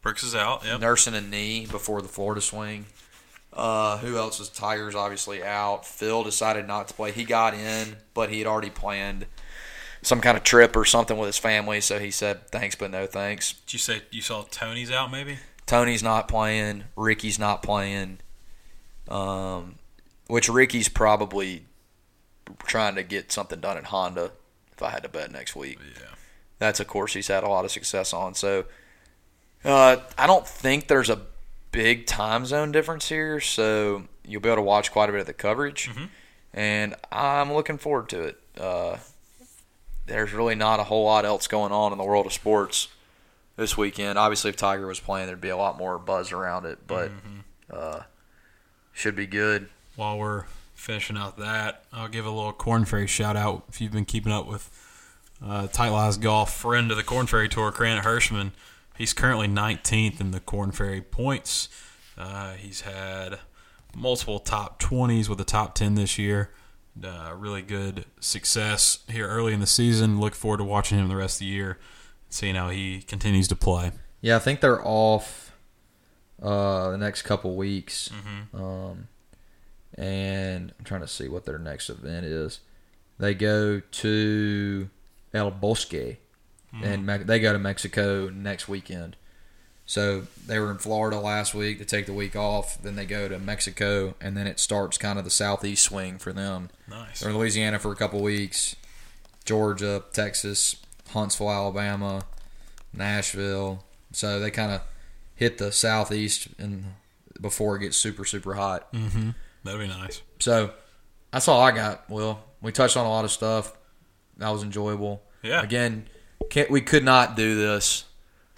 Brooks is out. Yep. nursing a knee before the Florida swing. Uh, who else is Tiger's obviously out. Phil decided not to play. He got in, but he had already planned some kind of trip or something with his family, so he said thanks but no thanks. Did you say you saw Tony's out? Maybe. Tony's not playing. Ricky's not playing. Um, which Ricky's probably trying to get something done at Honda. If I had to bet next week, Yeah. that's a course he's had a lot of success on. So uh, I don't think there's a big time zone difference here. So you'll be able to watch quite a bit of the coverage, Mhm. and I'm looking forward to it. Uh, there's really not a whole lot else going on in the world of sports this weekend. Obviously, if Tiger was playing, there'd be a lot more buzz around it, but uh, should be good. While we're finishing out that, I'll give a little Corn Ferry shout out. If you've been keeping up with uh, Tight Lies Golf, friend of the Corn Ferry Tour, Grant Hirschman, he's currently 19th in the Corn Ferry points. Uh, he's had multiple top 20s with a top 10 this year. Uh, really good success here early in the season. Look forward to watching him the rest of the year, seeing how he continues to play. Yeah, I think they're off uh, the next couple weeks. Mm-hmm. Um, and I'm trying to see what their next event is. They go to El Bosque, and Me- they go to Mexico next weekend. So they were in Florida last week to take the week off. Then they go to Mexico, and then it starts kind of the southeast swing for them. Nice. They're in Louisiana for a couple weeks, Georgia, Texas, Huntsville, Alabama, Nashville. So they kind of hit the southeast and before it gets super super hot. Mm-hmm. That'd be nice. So that's all I got. Will we touched on a lot of stuff. That was enjoyable. Yeah. Again, can't we could not do this.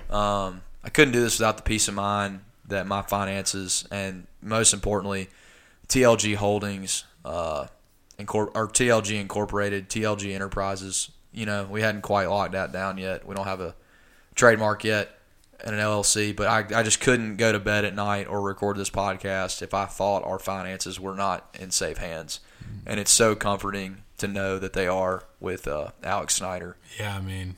Um, I couldn't do this without the peace of mind that my finances and most importantly, TLG Holdings, uh, incor- or TLG Incorporated, TLG Enterprises. You know, we hadn't quite locked that down yet. We don't have a trademark yet and an LLC, but I, I just couldn't go to bed at night or record this podcast if I thought our finances were not in safe hands. And it's so comforting to know that they are with uh, Alex Snyder. Yeah, I mean,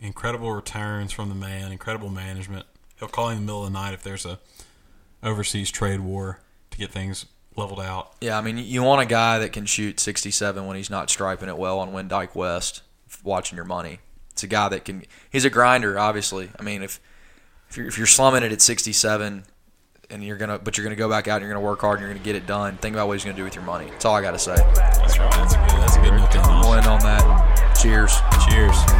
incredible returns from the man, incredible management. He'll call in the middle of the night if there's a overseas trade war to get things leveled out. Yeah, I mean, you want a guy that can shoot 67 when he's not striping it well on Windike West, watching your money. It's a guy that can. He's a grinder, obviously. I mean, if if you're, if you're slumming it at 67, and you're gonna, but you're gonna go back out and you're gonna work hard and you're gonna get it done. Think about what he's gonna do with your money. That's all I gotta say. That's right. That's a good, that's good note to end on. We'll end on that. Cheers. Cheers.